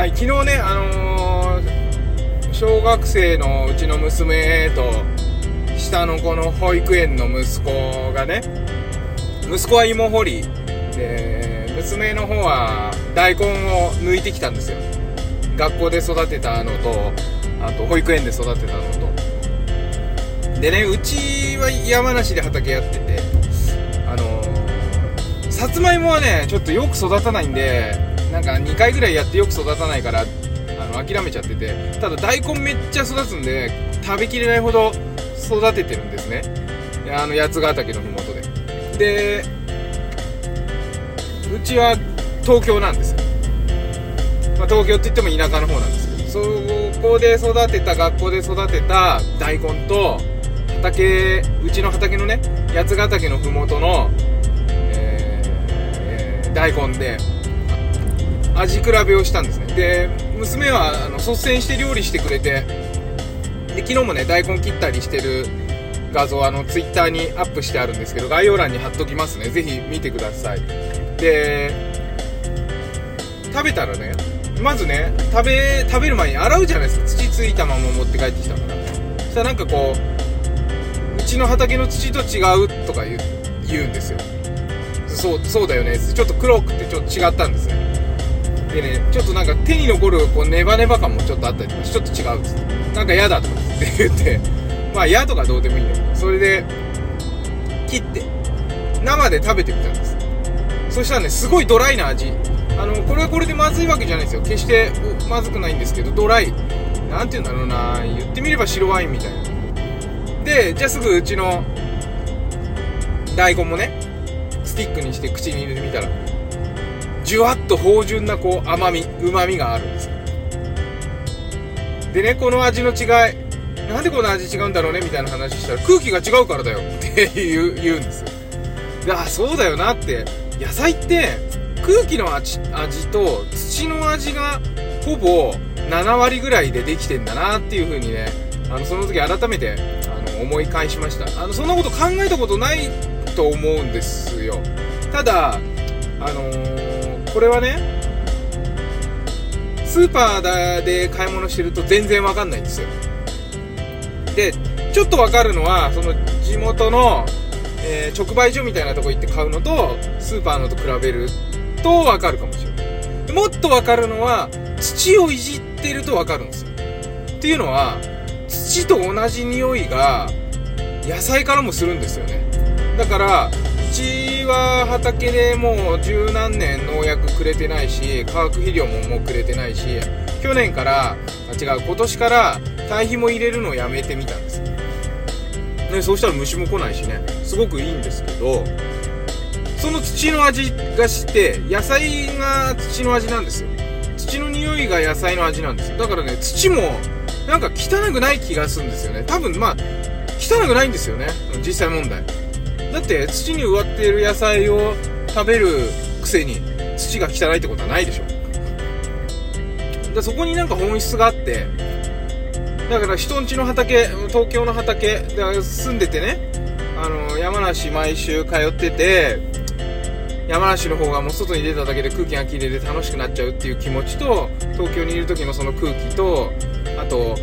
はい昨日ねあのー小学生のうちの娘と下の子の保育園の息子がね息子は芋掘りで娘の方は大根を抜いてきたんですよ。学校で育てたのとあと保育園で育てたのと。でねうちは山梨で畑やっててあのーさつまいもはねちょっとよく育たないんでなんか2回ぐらいやってよく育たないからあの諦めちゃってて。ただ大根めっちゃ育つんで食べきれないほど育ててるんですね。あの八ヶ岳のふもとで。でうちは東京なんです、まあ、東京って言っても田舎の方なんですけどそこで育てた学校で育てた大根と畑うちの畑のね八ヶ岳のふもとの、えーえー大根で味比べをしたんですね。で娘はあの率先して料理してくれてで昨日もね大根切ったりしてる画像あのツイッターにアップしてあるんですけど概要欄に貼っときますね。ぜひ見てください。で食べたらねまずね食べ食べる前に洗うじゃないですか。土ついたまま持って帰ってきたからそしたらなんかこううちの畑の土と違うとか言う言うんですよ。そうそうだよね。ちょっと黒くてちょっと違ったんですね。でねちょっとなんか手に残るこうネバネバ感もちょっとあったりとかちょっと違うっつってなんか嫌だとかって言ってまあ嫌とかどうでもいいんだけどそれで切って生で食べてみたんですそしたらねすごいドライな味あのこれはこれでまずいわけじゃないですよ決してまずくないんですけどドライなんて言うんだろうな言ってみれば白ワインみたいなでじゃあすぐうちの大根もねスティックにして口に入れてみたらじゅわっと芳醇なこう甘みうまみがあるんですよ。でねこの味の違いなんでこの味違うんだろうねみたいな話したら空気が違うからだよ。って言う言うんですよ。であそうだよなって。野菜って空気の味味と土の味がほぼ7割ぐらいでできてんだなっていう風にねあのその時改めてあの思い返しました。あのそんなこと考えたことないと思うんですよ。ただあのーこれはねスーパーで買い物してると全然わかんないんですよ。でちょっとわかるのはその地元の、えー直売所みたいなとこ行って買うのとスーパーのと比べるとわかるかもしれない。もっとわかるのは土をいじってるとわかるんですよ。っていうのは土と同じ匂いが野菜からもするんですよね。だからちは畑でもう十何年農薬くれてないし化学肥料ももうくれてないし去年からあ違う今年から堆肥も入れるのをやめてみたんです。ねそうしたら虫も来ないしね。すごくいいんですけどその土の味がして野菜が土の味なんですよ。土の匂いが野菜の味なんですだからね土もなんか汚くない気がするんですよね。多分まあ汚くないんですよね。実際問題。だって土に植わっている野菜を食べるくせに土が汚いってことはないでしょ。だそこになんか本質があってだから人んちの畑東京の畑で住んでてねあの山梨毎週通ってて山梨の方がもう外に出ただけで空気がきれいで楽しくなっちゃうっていう気持ちと東京にいる時のその空気とあと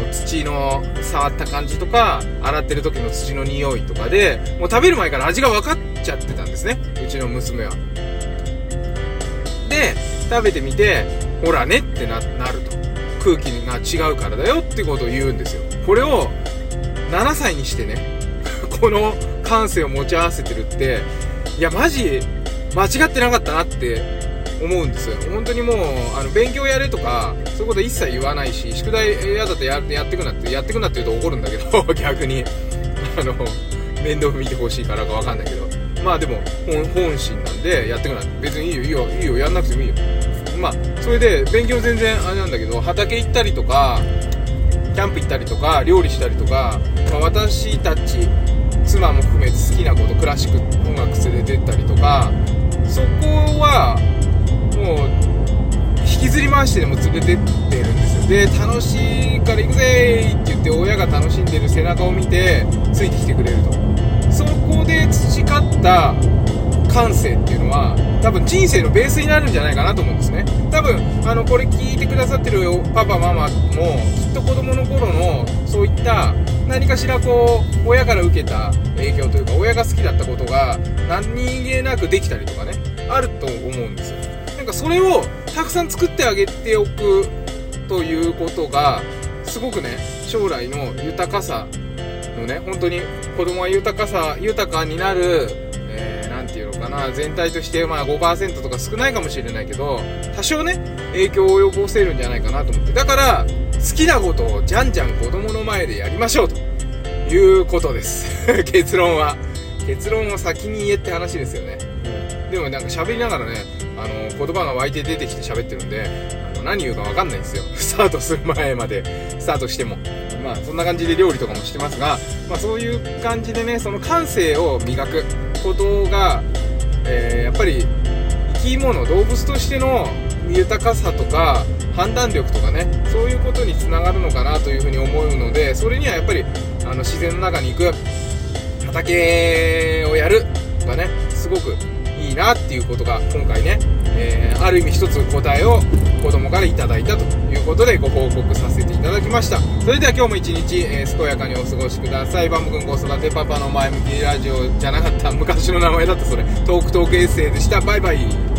の土の触った感じとか洗ってる時の土の匂いとかでもう食べる前から味が分かっちゃってたんですね。うちの娘は。で食べてみてほらねってなると。空気が違うからだよってことを言うんですよ。これを7歳にしてね この感性を持ち合わせてるっていやマジ間違ってなかったなって思うんですよ。本当にもうあの勉強やれとかそういうこと一切言わないし宿題嫌だったらややってくなってやってくなって言うと怒るんだけど 逆に。あの面倒見てほしいからかわかんないけど。まあでも本本心なんでやってくなって。別にいいよ。いいよ。いいよ。やんなくてもいいよ。まあそれで勉強全然あれなんだけど畑行ったりとかキャンプ行ったりとか料理したりとか、まあ、私たち妻も含めて好きなこ回してでも連れてってるんですよ。で楽しいから行くぜーって言って親が楽しんでる背中を見てついてきてくれると。そこで培った感性っていうのは多分人生のベースになるんじゃないかなと思うんですね。多分あのこれ聞いてくださってるパパママもきっと子供の頃のそういった何かしらこう親から受けた影響というか親が好きだったことが何気なくできたりとかねあると思うんですよ。かそれをたくさん作ってあげておくということがすごくね将来の豊かさのね本当に子供が豊かさ豊かになる何、えー、て言うのかな全体としてまあ5%とか少ないかもしれないけど多少ね影響を及ぼせるんじゃないかなと思って。だから好きなことをじゃんじゃん子供の前でやりましょうと。いうことです。結論は。結論を先に言えって話ですよね。でもなんか喋りながらねあの言葉が湧いて出てきて喋ってるんであの何言うか分かんないんですよ。スタートする前まで。スタートしても。まあそんな感じで料理とかもしてますが、まあ、そういう感じでねその感性を磨くことが、えー、やっぱり生き物動物としての豊かさとか判断力とかねそういうことにつながるのかなというふうに思うのでそれにはやっぱりあの自然の中に行く畑をやるとかねすごくいいなっていうことが今回ね、えー、ある意味一つ答えを子供から頂いたということでご報告させていただきました。それでは今日も一日、えー、健やかにお過ごしください。バム君子育てパパの前向きラジオじゃなかった昔の名前だったそれ。トークトークエッセイでした。バイバイ。